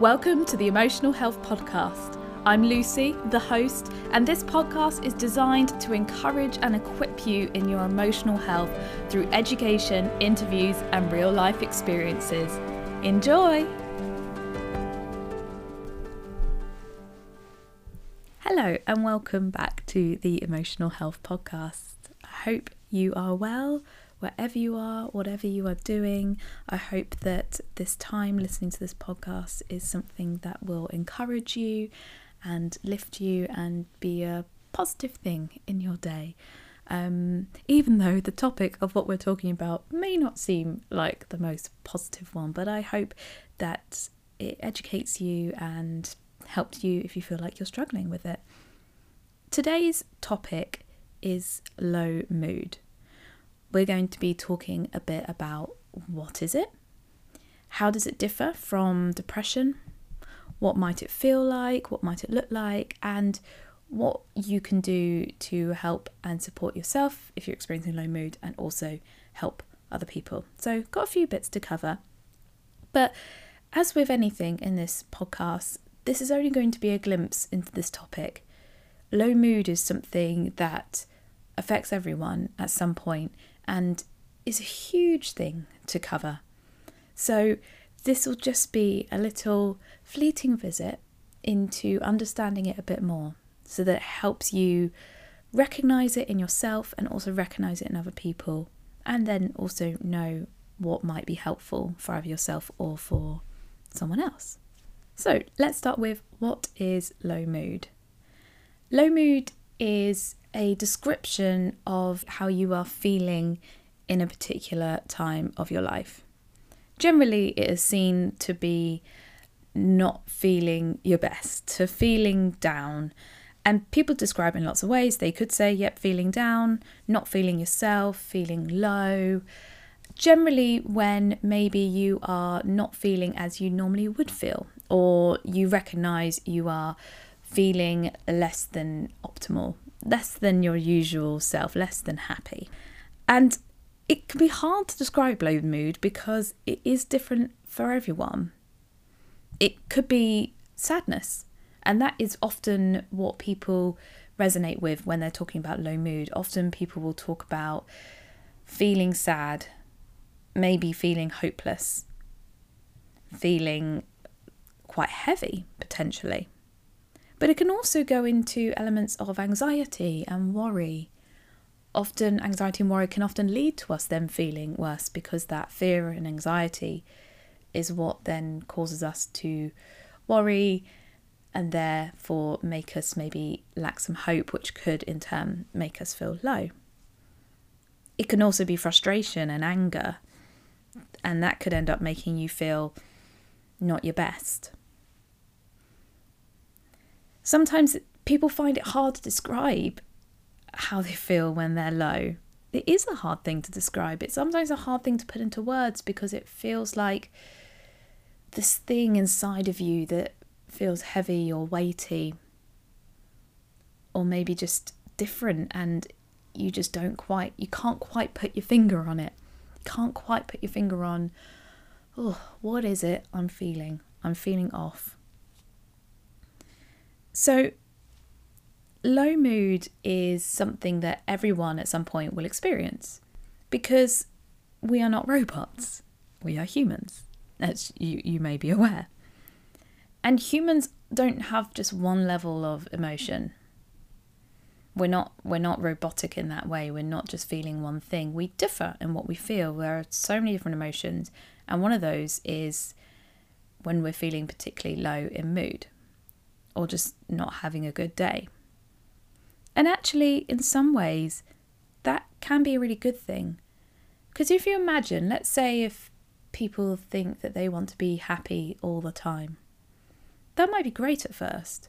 Welcome to the Emotional Health Podcast. I'm Lucy, the host, and this podcast is designed to encourage and equip you in your emotional health through education, interviews, and real life experiences. Enjoy! Hello, and welcome back to the Emotional Health Podcast. I hope you are well wherever you are, whatever you are doing. I hope that this time listening to this podcast is something that will encourage you and lift you and be a positive thing in your day. Um, even though the topic of what we're talking about may not seem like the most positive one, but I hope that it educates you and helps you if you feel like you're struggling with it. Today's topic is low mood we're going to be talking a bit about what is it? How does it differ from depression? What might it feel like? What might it look like? And what you can do to help and support yourself if you're experiencing low mood and also help other people. So, got a few bits to cover. But as with anything in this podcast, this is only going to be a glimpse into this topic. Low mood is something that affects everyone at some point and is a huge thing to cover. So, this will just be a little fleeting visit into understanding it a bit more so that it helps you recognize it in yourself and also recognize it in other people, and then also know what might be helpful for either yourself or for someone else. So, let's start with what is low mood? Low mood is a description of how you are feeling in a particular time of your life. Generally, it is seen to be not feeling your best, to feeling down. And people describe in lots of ways. They could say, yep, feeling down, not feeling yourself, feeling low. Generally, when maybe you are not feeling as you normally would feel, or you recognize you are feeling less than optimal less than your usual self, less than happy. And it can be hard to describe low mood because it is different for everyone. It could be sadness, and that is often what people resonate with when they're talking about low mood. Often people will talk about feeling sad, maybe feeling hopeless, feeling quite heavy potentially. But it can also go into elements of anxiety and worry. Often, anxiety and worry can often lead to us then feeling worse because that fear and anxiety is what then causes us to worry and therefore make us maybe lack some hope, which could in turn make us feel low. It can also be frustration and anger, and that could end up making you feel not your best. Sometimes people find it hard to describe how they feel when they're low. It is a hard thing to describe. It's sometimes a hard thing to put into words because it feels like this thing inside of you that feels heavy or weighty or maybe just different and you just don't quite you can't quite put your finger on it. You can't quite put your finger on oh, what is it I'm feeling? I'm feeling off. So, low mood is something that everyone at some point will experience because we are not robots, we are humans, as you, you may be aware. And humans don't have just one level of emotion. We're not we're not robotic in that way. We're not just feeling one thing. We differ in what we feel. There are so many different emotions, and one of those is when we're feeling particularly low in mood or just not having a good day. And actually, in some ways, that can be a really good thing. Because if you imagine, let's say if people think that they want to be happy all the time, that might be great at first.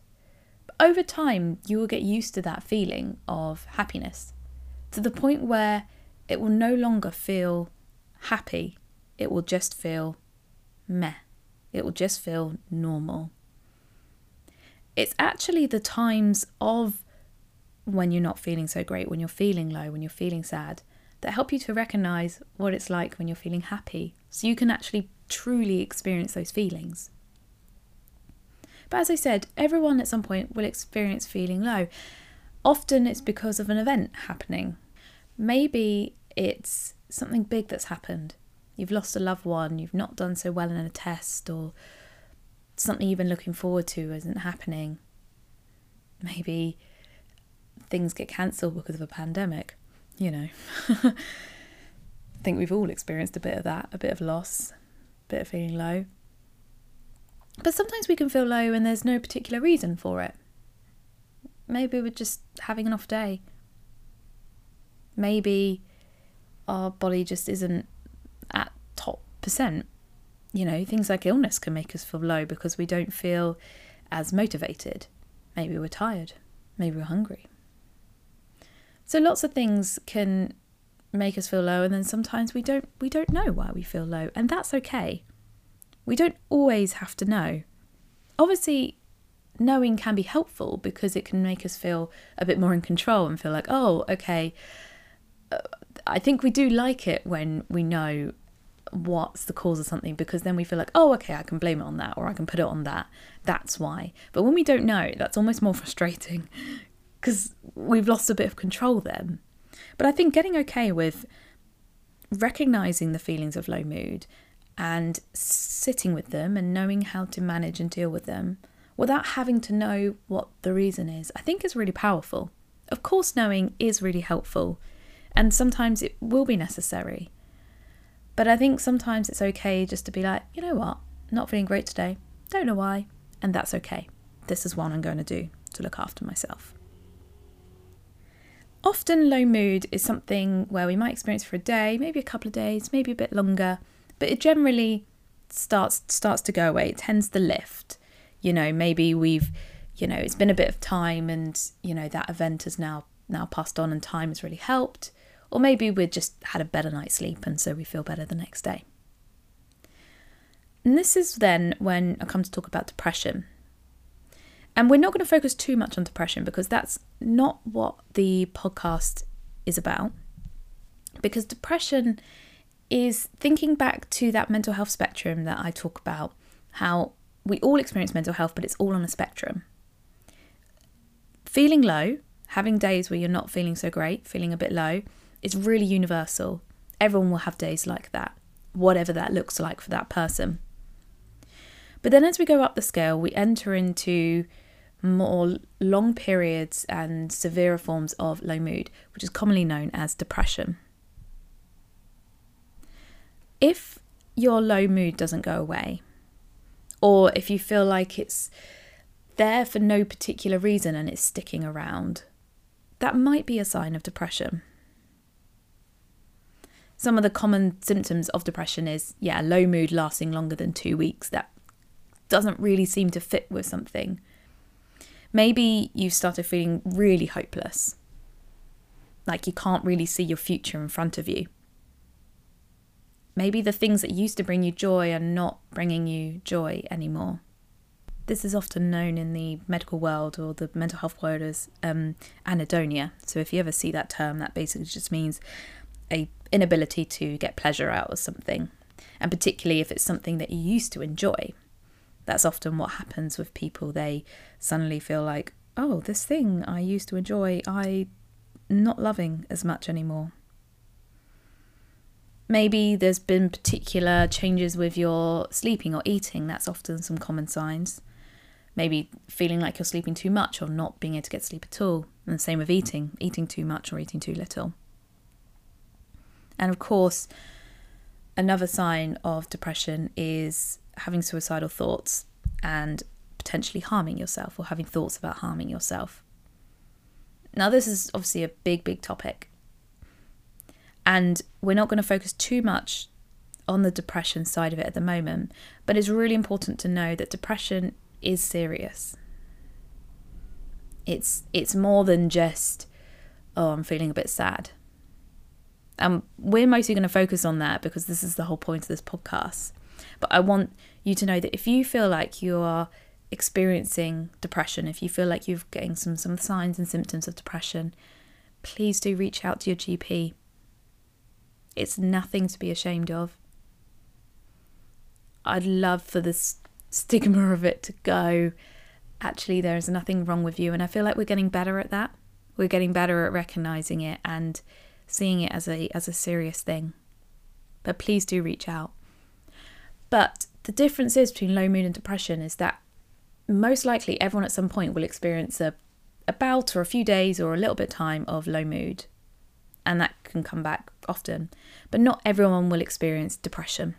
But over time, you will get used to that feeling of happiness to the point where it will no longer feel happy, it will just feel meh. It will just feel normal. It's actually the times of when you're not feeling so great, when you're feeling low, when you're feeling sad, that help you to recognize what it's like when you're feeling happy. So you can actually truly experience those feelings. But as I said, everyone at some point will experience feeling low. Often it's because of an event happening. Maybe it's something big that's happened. You've lost a loved one, you've not done so well in a test, or something you've been looking forward to isn't happening. Maybe things get cancelled because of a pandemic, you know. I think we've all experienced a bit of that, a bit of loss, a bit of feeling low. But sometimes we can feel low and there's no particular reason for it. Maybe we're just having an off day. Maybe our body just isn't at top percent. You know, things like illness can make us feel low because we don't feel as motivated. Maybe we're tired. Maybe we're hungry. So lots of things can make us feel low and then sometimes we don't we don't know why we feel low and that's okay. We don't always have to know. Obviously, knowing can be helpful because it can make us feel a bit more in control and feel like, "Oh, okay, uh, I think we do like it when we know what's the cause of something because then we feel like, oh, okay, I can blame it on that or I can put it on that. That's why. But when we don't know, that's almost more frustrating because we've lost a bit of control then. But I think getting okay with recognizing the feelings of low mood and sitting with them and knowing how to manage and deal with them without having to know what the reason is, I think is really powerful. Of course, knowing is really helpful, and sometimes it will be necessary. But I think sometimes it's okay just to be like, you know what, not feeling great today, don't know why, and that's okay. This is one I'm going to do to look after myself. Often, low mood is something where we might experience for a day, maybe a couple of days, maybe a bit longer, but it generally starts starts to go away. It tends to lift. You know, maybe we've, you know, it's been a bit of time, and you know that event has now now passed on, and time has really helped. Or maybe we've just had a better night's sleep, and so we feel better the next day. And this is then when I come to talk about depression. And we're not going to focus too much on depression because that's not what the podcast is about. Because depression is thinking back to that mental health spectrum that I talk about, how we all experience mental health, but it's all on a spectrum. Feeling low, having days where you're not feeling so great, feeling a bit low, is really universal. Everyone will have days like that, whatever that looks like for that person. But then as we go up the scale, we enter into more long periods and severer forms of low mood, which is commonly known as depression. If your low mood doesn't go away, or if you feel like it's there for no particular reason and it's sticking around, that might be a sign of depression. Some of the common symptoms of depression is, yeah, low mood lasting longer than two weeks. That doesn't really seem to fit with something. Maybe you've started feeling really hopeless, like you can't really see your future in front of you. Maybe the things that used to bring you joy are not bringing you joy anymore. This is often known in the medical world or the mental health world as um, anhedonia. So if you ever see that term, that basically just means a inability to get pleasure out of something, and particularly if it's something that you used to enjoy. That's often what happens with people. They suddenly feel like, oh, this thing I used to enjoy, I not loving as much anymore. Maybe there's been particular changes with your sleeping or eating. That's often some common signs. Maybe feeling like you're sleeping too much or not being able to get sleep at all. And the same with eating, eating too much or eating too little. And of course, another sign of depression is having suicidal thoughts and potentially harming yourself or having thoughts about harming yourself. Now, this is obviously a big, big topic. And we're not going to focus too much on the depression side of it at the moment, but it's really important to know that depression is serious. It's it's more than just oh, I'm feeling a bit sad. And we're mostly going to focus on that because this is the whole point of this podcast. But I want you to know that if you feel like you are experiencing depression, if you feel like you're getting some some signs and symptoms of depression, please do reach out to your GP. It's nothing to be ashamed of. I'd love for this stigma of it to go actually there is nothing wrong with you. And I feel like we're getting better at that. We're getting better at recognizing it and seeing it as a as a serious thing. But please do reach out. But the difference is between low mood and depression is that most likely everyone at some point will experience a, a bout or a few days or a little bit time of low mood. And that can come back often. But not everyone will experience depression.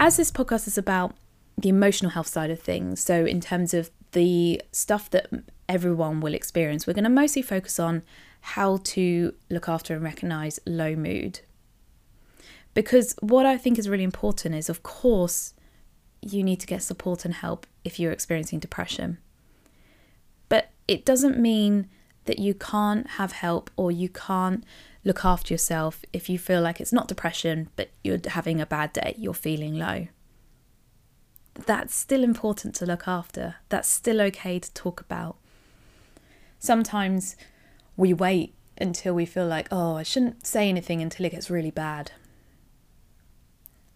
As this podcast is about the emotional health side of things, so in terms of the stuff that everyone will experience, we're going to mostly focus on how to look after and recognize low mood. Because what I think is really important is, of course, you need to get support and help if you're experiencing depression. But it doesn't mean that you can't have help or you can't look after yourself if you feel like it's not depression, but you're having a bad day, you're feeling low. That's still important to look after. That's still okay to talk about. Sometimes we wait until we feel like, oh, I shouldn't say anything until it gets really bad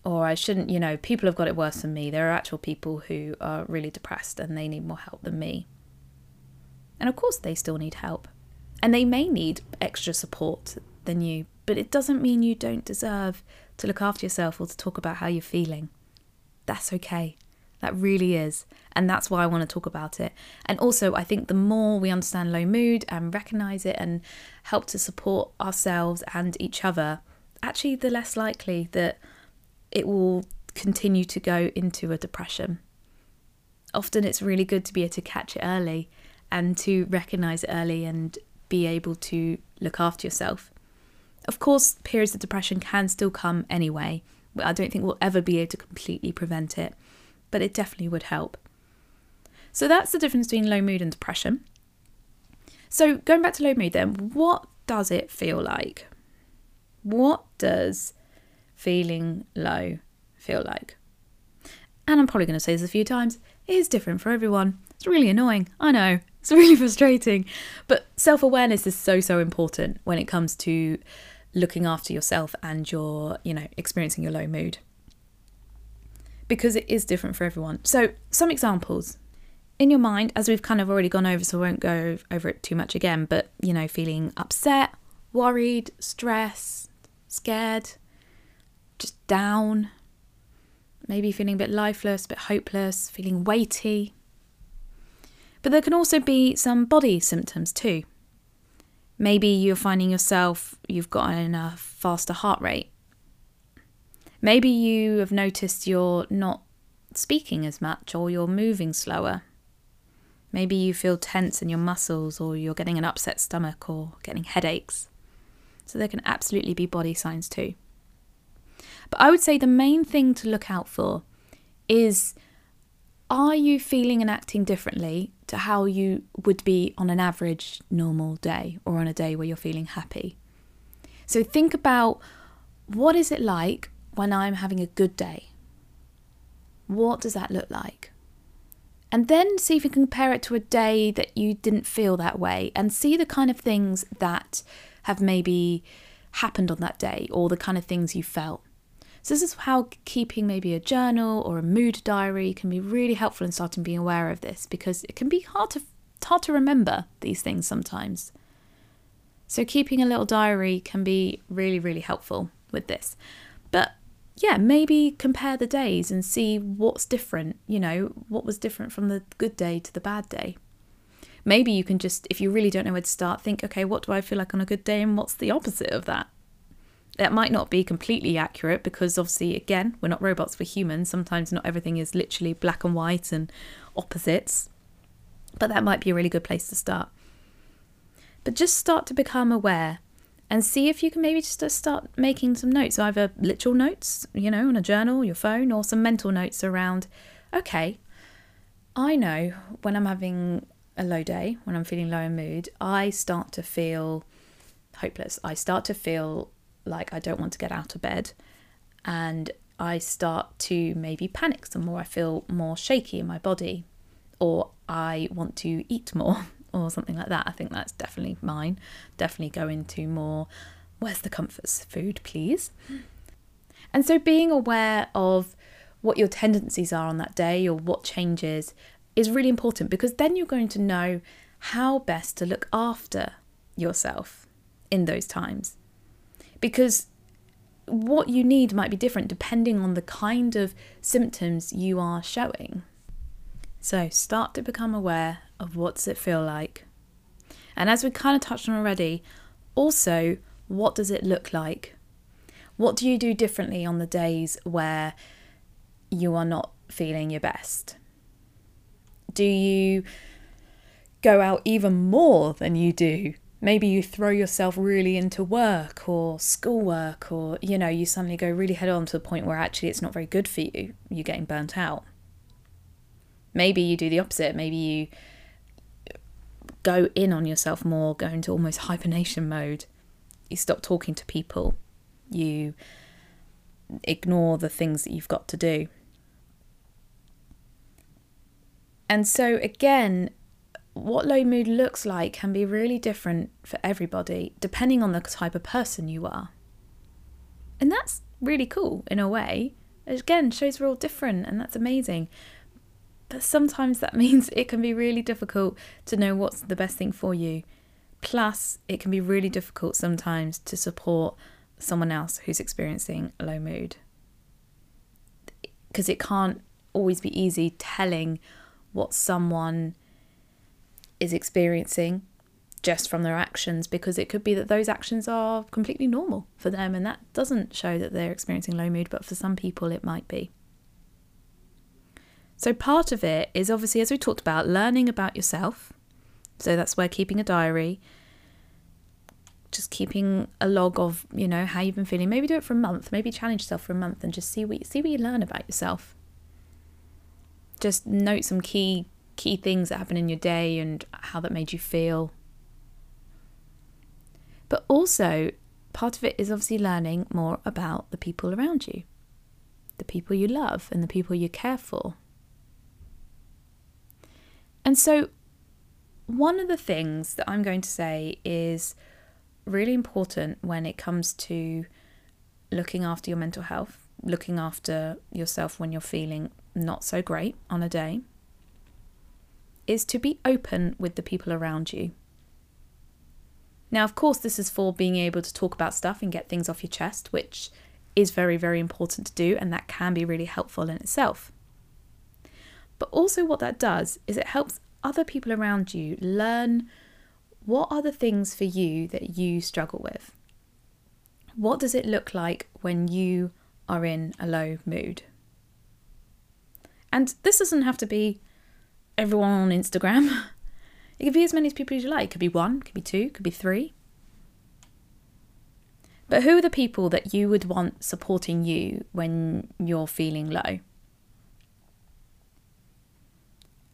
or I shouldn't, you know, people have got it worse than me. There are actual people who are really depressed and they need more help than me. And of course, they still need help. And they may need extra support than you, but it doesn't mean you don't deserve to look after yourself or to talk about how you're feeling. That's okay. That really is. And that's why I want to talk about it. And also, I think the more we understand low mood and recognize it and help to support ourselves and each other, actually, the less likely that it will continue to go into a depression. Often it's really good to be able to catch it early and to recognize it early and be able to look after yourself. Of course, periods of depression can still come anyway. I don't think we'll ever be able to completely prevent it, but it definitely would help. So that's the difference between low mood and depression. So going back to low mood then, what does it feel like? What does feeling low feel like? And I'm probably going to say this a few times, it is different for everyone. It's really annoying. I know. It's really frustrating. But self awareness is so, so important when it comes to looking after yourself and your, you know, experiencing your low mood. Because it is different for everyone. So, some examples. In your mind, as we've kind of already gone over, so I won't go over it too much again, but, you know, feeling upset, worried, stressed, scared, just down, maybe feeling a bit lifeless, a bit hopeless, feeling weighty. But there can also be some body symptoms too. Maybe you're finding yourself, you've gotten a faster heart rate. Maybe you have noticed you're not speaking as much or you're moving slower. Maybe you feel tense in your muscles or you're getting an upset stomach or getting headaches. So there can absolutely be body signs too. But I would say the main thing to look out for is are you feeling and acting differently to how you would be on an average normal day or on a day where you're feeling happy? So think about what is it like when I'm having a good day? What does that look like? And then see if you can compare it to a day that you didn't feel that way and see the kind of things that have maybe happened on that day or the kind of things you felt. So, this is how keeping maybe a journal or a mood diary can be really helpful in starting being aware of this because it can be hard to hard to remember these things sometimes. So, keeping a little diary can be really, really helpful with this. But yeah, maybe compare the days and see what's different. You know, what was different from the good day to the bad day. Maybe you can just, if you really don't know where to start, think, okay, what do I feel like on a good day and what's the opposite of that? That might not be completely accurate because obviously, again, we're not robots, we're humans. Sometimes not everything is literally black and white and opposites. But that might be a really good place to start. But just start to become aware and see if you can maybe just uh, start making some notes, either literal notes, you know, on a journal, your phone, or some mental notes around, okay, I know when I'm having a low day, when I'm feeling low in mood, I start to feel hopeless. I start to feel like I don't want to get out of bed and I start to maybe panic some more. I feel more shaky in my body or I want to eat more or something like that. I think that's definitely mine. Definitely go into more where's the comforts food, please. And so being aware of what your tendencies are on that day or what changes is really important because then you're going to know how best to look after yourself in those times. Because what you need might be different depending on the kind of symptoms you are showing. So start to become aware of what does it feel like. And as we kind of touched on already, also what does it look like? What do you do differently on the days where you are not feeling your best? Do you go out even more than you do maybe you throw yourself really into work or schoolwork or you know you suddenly go really head on to the point where actually it's not very good for you you're getting burnt out maybe you do the opposite maybe you go in on yourself more go into almost hibernation mode you stop talking to people you ignore the things that you've got to do and so again what low mood looks like can be really different for everybody, depending on the type of person you are. And that's really cool in a way. Again, shows we're all different, and that's amazing. But sometimes that means it can be really difficult to know what's the best thing for you. Plus, it can be really difficult sometimes to support someone else who's experiencing low mood. Because it can't always be easy telling what someone is experiencing just from their actions because it could be that those actions are completely normal for them and that doesn't show that they're experiencing low mood, but for some people it might be. So, part of it is obviously, as we talked about, learning about yourself. So, that's where keeping a diary, just keeping a log of, you know, how you've been feeling. Maybe do it for a month, maybe challenge yourself for a month and just see what you, see what you learn about yourself. Just note some key key things that happen in your day and how that made you feel. But also, part of it is obviously learning more about the people around you, the people you love, and the people you care for. And so, one of the things that I'm going to say is really important when it comes to looking after your mental health, looking after yourself when you're feeling not so great on a day, is to be open with the people around you. Now, of course, this is for being able to talk about stuff and get things off your chest, which is very, very important to do, and that can be really helpful in itself. But also, what that does is it helps other people around you learn what are the things for you that you struggle with. What does it look like when you are in a low mood? And this doesn't have to be everyone on Instagram. It could be as many people as you like. It could be one, it could be two, it could be three. But who are the people that you would want supporting you when you're feeling low?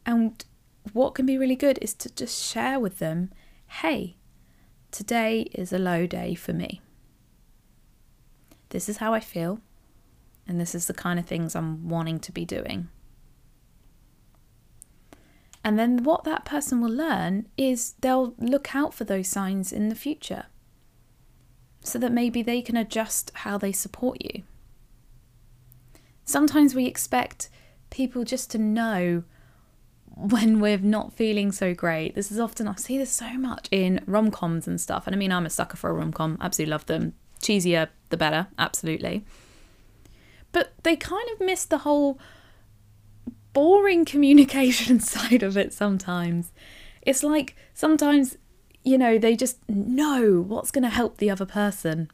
And what can be really good is to just share with them hey, today is a low day for me. This is how I feel, and this is the kind of things I'm wanting to be doing. And then what that person will learn is they'll look out for those signs in the future so that maybe they can adjust how they support you. Sometimes we expect people just to know when we're not feeling so great. This is often, I see this so much in rom coms and stuff. And I mean, I'm a sucker for a rom com, absolutely love them. Cheesier, the better, absolutely. But they kind of miss the whole boring communication side of it sometimes. It's like sometimes, you know, they just know what's going to help the other person.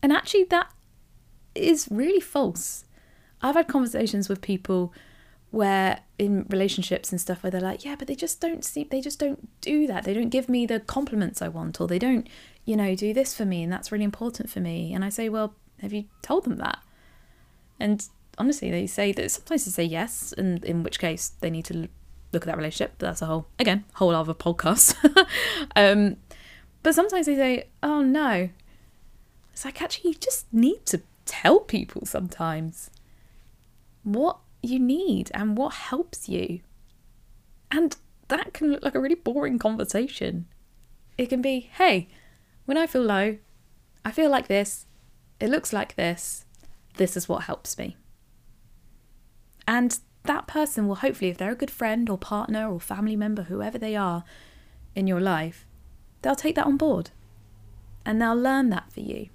And actually, that is really false. I've had conversations with people where in relationships and stuff where they're like, yeah, but they just don't see, they just don't do that. They don't give me the compliments I want, or they don't, you know, do this for me, and that's really important for me. And I say, well, have you told them that? And honestly, they say that sometimes they say yes, and in which case they need to look at that relationship. But that's a whole, again, whole other podcast. um, but sometimes they say, oh no. It's like, actually, you just need to tell people sometimes what you need and what helps you. And that can look like a really boring conversation. It can be, hey, when I feel low, I feel like this, it looks like this, this is what helps me. And that person will hopefully, if they're a good friend or partner or family member, whoever they are in your life, they'll take that on board and they'll learn that for you.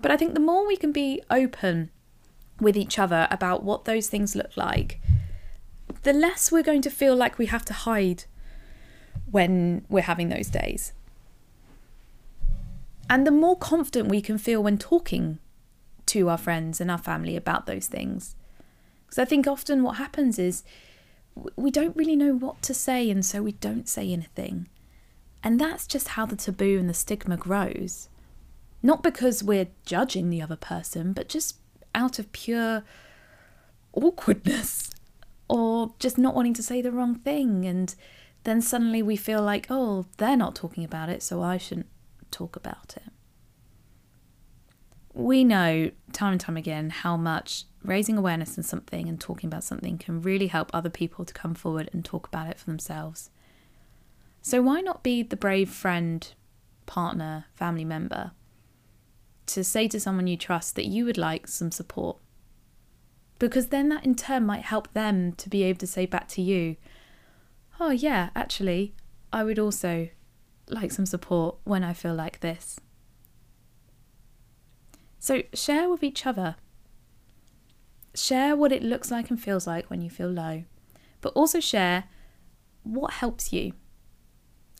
But I think the more we can be open with each other about what those things look like, the less we're going to feel like we have to hide when we're having those days. And the more confident we can feel when talking to our friends and our family about those things. Because I think often what happens is we don't really know what to say, and so we don't say anything. And that's just how the taboo and the stigma grows. Not because we're judging the other person, but just out of pure awkwardness or just not wanting to say the wrong thing. And then suddenly we feel like, oh, they're not talking about it, so I shouldn't talk about it. We know time and time again how much raising awareness in something and talking about something can really help other people to come forward and talk about it for themselves. So, why not be the brave friend, partner, family member to say to someone you trust that you would like some support? Because then that in turn might help them to be able to say back to you, oh, yeah, actually, I would also like some support when I feel like this. So, share with each other. Share what it looks like and feels like when you feel low, but also share what helps you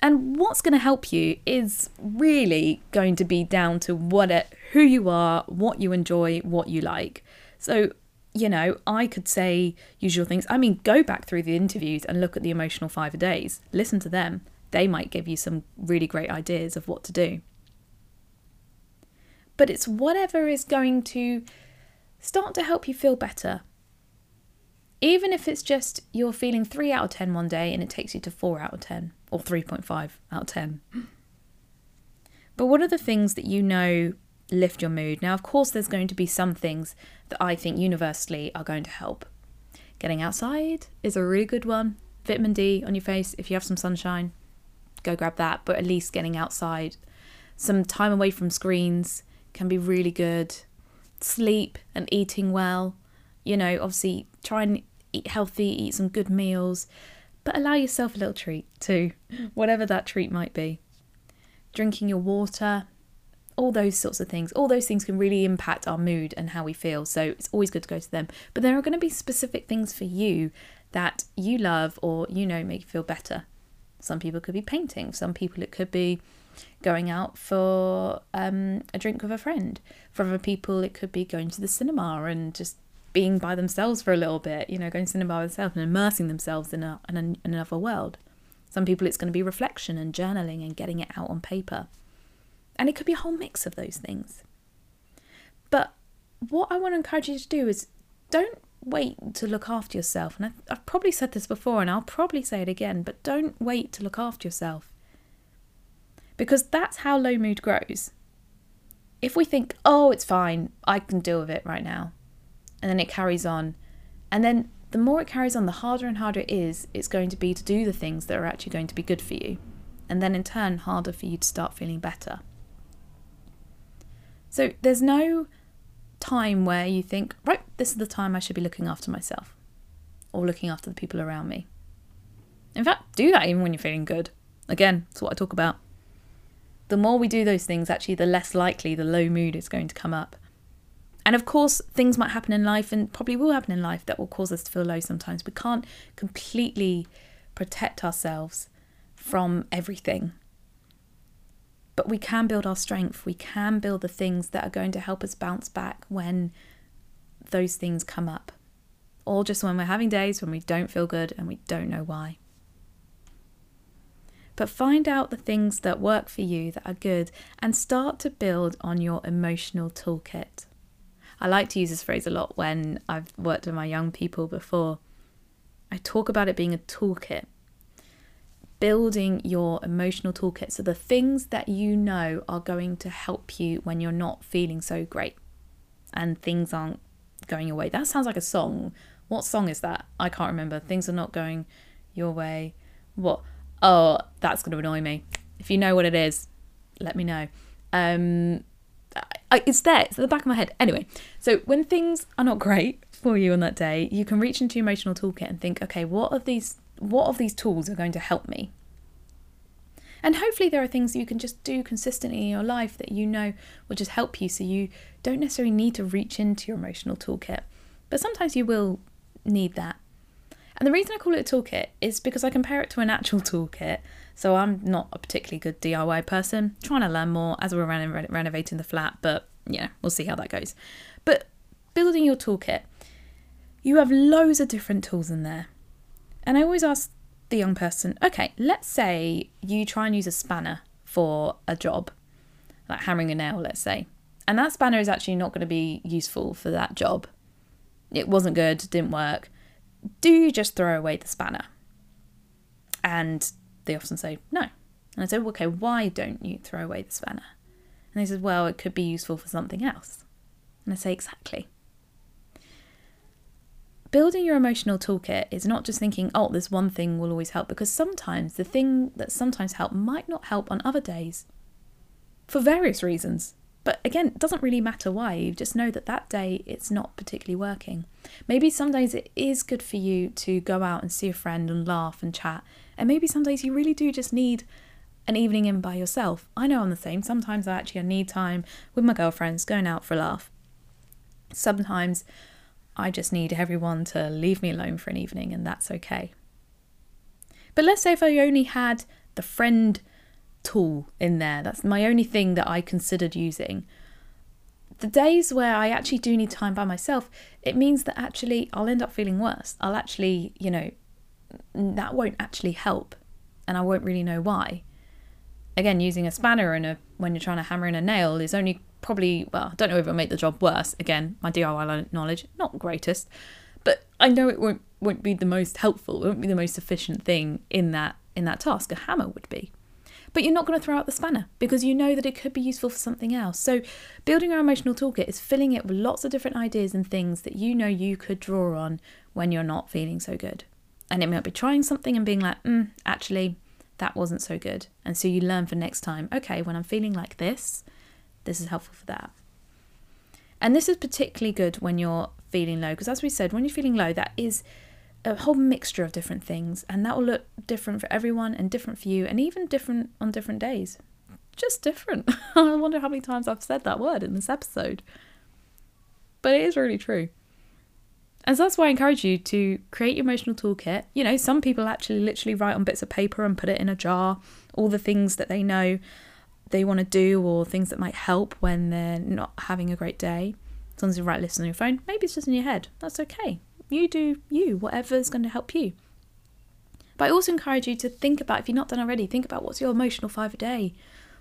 and what's going to help you is really going to be down to what it, who you are, what you enjoy, what you like. So, you know, I could say usual things. I mean, go back through the interviews and look at the emotional five a days. Listen to them. They might give you some really great ideas of what to do. But it's whatever is going to start to help you feel better. Even if it's just you're feeling 3 out of 10 one day and it takes you to 4 out of 10 or 3.5 out of 10. But what are the things that you know lift your mood? Now, of course, there's going to be some things that I think universally are going to help. Getting outside is a really good one. Vitamin D on your face, if you have some sunshine, go grab that. But at least getting outside, some time away from screens can be really good. Sleep and eating well. You know, obviously, try and eat healthy, eat some good meals but allow yourself a little treat too, whatever that treat might be. Drinking your water, all those sorts of things. All those things can really impact our mood and how we feel. So it's always good to go to them. But there are going to be specific things for you that you love or you know make you feel better. Some people could be painting, some people it could be going out for um, a drink with a friend. For other people, it could be going to the cinema and just being by themselves for a little bit, you know, going to cinema by themselves and immersing themselves in, a, in, in another world. Some people, it's going to be reflection and journaling and getting it out on paper. And it could be a whole mix of those things. But what I want to encourage you to do is don't wait to look after yourself. And I've, I've probably said this before and I'll probably say it again, but don't wait to look after yourself. Because that's how low mood grows. If we think, oh, it's fine, I can deal with it right now, and then it carries on. And then the more it carries on, the harder and harder it is, it's going to be to do the things that are actually going to be good for you. And then in turn, harder for you to start feeling better. So there's no time where you think, right, this is the time I should be looking after myself or looking after the people around me. In fact, do that even when you're feeling good. Again, that's what I talk about. The more we do those things, actually, the less likely the low mood is going to come up. And of course, things might happen in life and probably will happen in life that will cause us to feel low sometimes. We can't completely protect ourselves from everything. But we can build our strength. We can build the things that are going to help us bounce back when those things come up. Or just when we're having days when we don't feel good and we don't know why. But find out the things that work for you that are good and start to build on your emotional toolkit. I like to use this phrase a lot when I've worked with my young people before. I talk about it being a toolkit, building your emotional toolkit. So, the things that you know are going to help you when you're not feeling so great and things aren't going your way. That sounds like a song. What song is that? I can't remember. Things are not going your way. What? Oh, that's going to annoy me. If you know what it is, let me know. Um, It's there. It's at the back of my head. Anyway, so when things are not great, for you on that day, you can reach into your emotional toolkit and think, okay, what of these what of these tools are going to help me? And hopefully there are things you can just do consistently in your life that you know will just help you so you don't necessarily need to reach into your emotional toolkit. But sometimes you will need that. And the reason I call it a toolkit is because I compare it to an actual toolkit. So I'm not a particularly good DIY person, trying to learn more as we're reno- renovating the flat, but yeah, we'll see how that goes. But building your toolkit, you have loads of different tools in there. And I always ask the young person, okay, let's say you try and use a spanner for a job, like hammering a nail, let's say. And that spanner is actually not going to be useful for that job. It wasn't good, didn't work. Do you just throw away the spanner? And they often say, no. And I say, okay, why don't you throw away the spanner? And they said, well, it could be useful for something else. And I say, exactly. Building your emotional toolkit is not just thinking, oh, this one thing will always help, because sometimes the thing that sometimes help might not help on other days for various reasons. But again, it doesn't really matter why. You just know that that day it's not particularly working. Maybe some days it is good for you to go out and see a friend and laugh and chat. And maybe some days you really do just need an evening in by yourself. I know I'm the same. Sometimes I actually need time with my girlfriends going out for a laugh. Sometimes I just need everyone to leave me alone for an evening, and that's okay. But let's say if I only had the friend tool in there, that's my only thing that I considered using. The days where I actually do need time by myself, it means that actually I'll end up feeling worse. I'll actually, you know, that won't actually help, and I won't really know why. Again, using a spanner and a when you're trying to hammer in a nail is only probably well, I don't know if it'll make the job worse. Again, my DIY knowledge not greatest, but I know it won't won't be the most helpful. It won't be the most efficient thing in that in that task. A hammer would be. But you're not going to throw out the spanner because you know that it could be useful for something else. So, building our emotional toolkit is filling it with lots of different ideas and things that you know you could draw on when you're not feeling so good. And it might be trying something and being like, mm, actually, that wasn't so good. And so you learn for next time, okay, when I'm feeling like this, this is helpful for that. And this is particularly good when you're feeling low, because as we said, when you're feeling low, that is a whole mixture of different things, and that will look different for everyone and different for you, and even different on different days. Just different. I wonder how many times I've said that word in this episode. But it is really true. And so that's why I encourage you to create your emotional toolkit. You know, some people actually literally write on bits of paper and put it in a jar, all the things that they know they want to do or things that might help when they're not having a great day. As you write lists on your phone, maybe it's just in your head. That's okay. You do you, whatever is going to help you. But I also encourage you to think about, if you're not done already, think about what's your emotional five a day.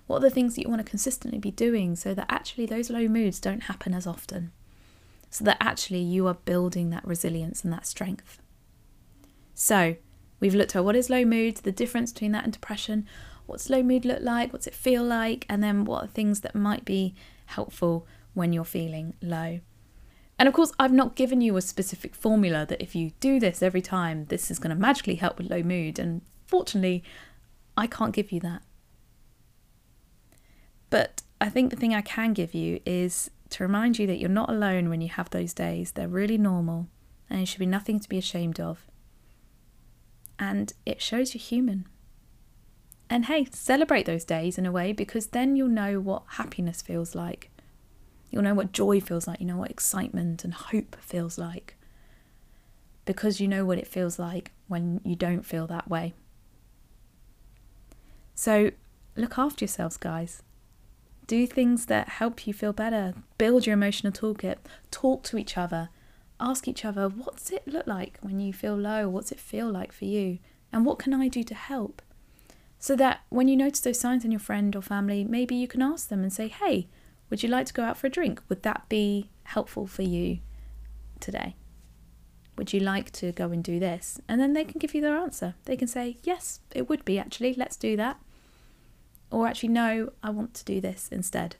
What are the things that you want to consistently be doing so that actually those low moods don't happen as often? So that actually you are building that resilience and that strength. So, we've looked at what is low mood, the difference between that and depression, what's low mood look like, what's it feel like, and then what are things that might be helpful when you're feeling low. And of course, I've not given you a specific formula that if you do this every time, this is going to magically help with low mood. And fortunately, I can't give you that. But I think the thing I can give you is to remind you that you're not alone when you have those days. They're really normal and it should be nothing to be ashamed of. And it shows you're human. And hey, celebrate those days in a way because then you'll know what happiness feels like. You'll know what joy feels like. You know what excitement and hope feels like. Because you know what it feels like when you don't feel that way. So look after yourselves, guys. Do things that help you feel better. Build your emotional toolkit. Talk to each other. Ask each other, what's it look like when you feel low? What's it feel like for you? And what can I do to help? So that when you notice those signs in your friend or family, maybe you can ask them and say, hey, would you like to go out for a drink? Would that be helpful for you today? Would you like to go and do this? And then they can give you their answer. They can say, yes, it would be actually, let's do that. Or actually, no, I want to do this instead.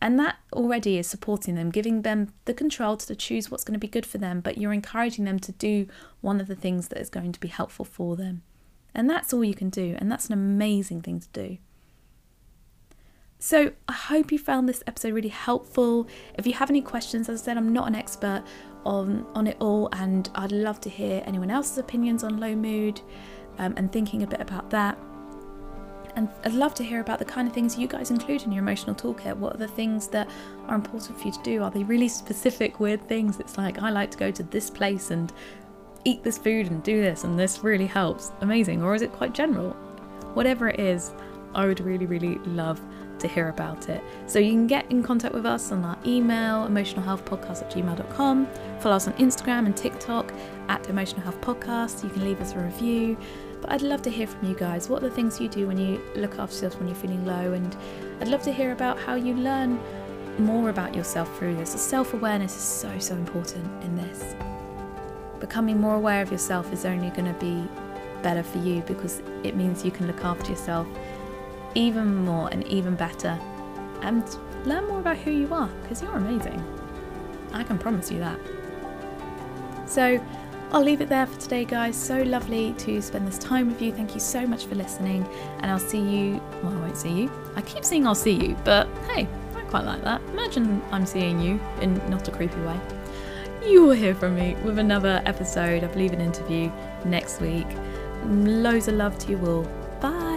And that already is supporting them, giving them the control to choose what's going to be good for them, but you're encouraging them to do one of the things that is going to be helpful for them. And that's all you can do, and that's an amazing thing to do. So, I hope you found this episode really helpful. If you have any questions, as I said, I'm not an expert. on on it all, and I'd love to hear anyone else's opinions on low mood um, and thinking a bit about that. And I'd love to hear about the kind of things you guys include in your emotional toolkit. What are the things that are important for you to do? Are they really specific, weird things? It's like, I like to go to this place and eat this food and do this, and this really helps. Amazing. Or is it quite general? Whatever it is, I would really, really love to hear about it. So you can get in contact with us on our email, emotionalhealthpodcast at gmail.com. Follow us on Instagram and TikTok at Emotional Health Podcast. You can leave us a review. But I'd love to hear from you guys. What are the things you do when you look after yourself when you're feeling low? And I'd love to hear about how you learn more about yourself through this. Self awareness is so, so important in this. Becoming more aware of yourself is only going to be better for you because it means you can look after yourself even more and even better and learn more about who you are because you're amazing. I can promise you that. So, I'll leave it there for today, guys. So lovely to spend this time with you. Thank you so much for listening, and I'll see you. Well, I won't see you. I keep saying I'll see you, but hey, I quite like that. Imagine I'm seeing you in not a creepy way. You will hear from me with another episode, I believe, an interview next week. Loads of love to you all. Bye.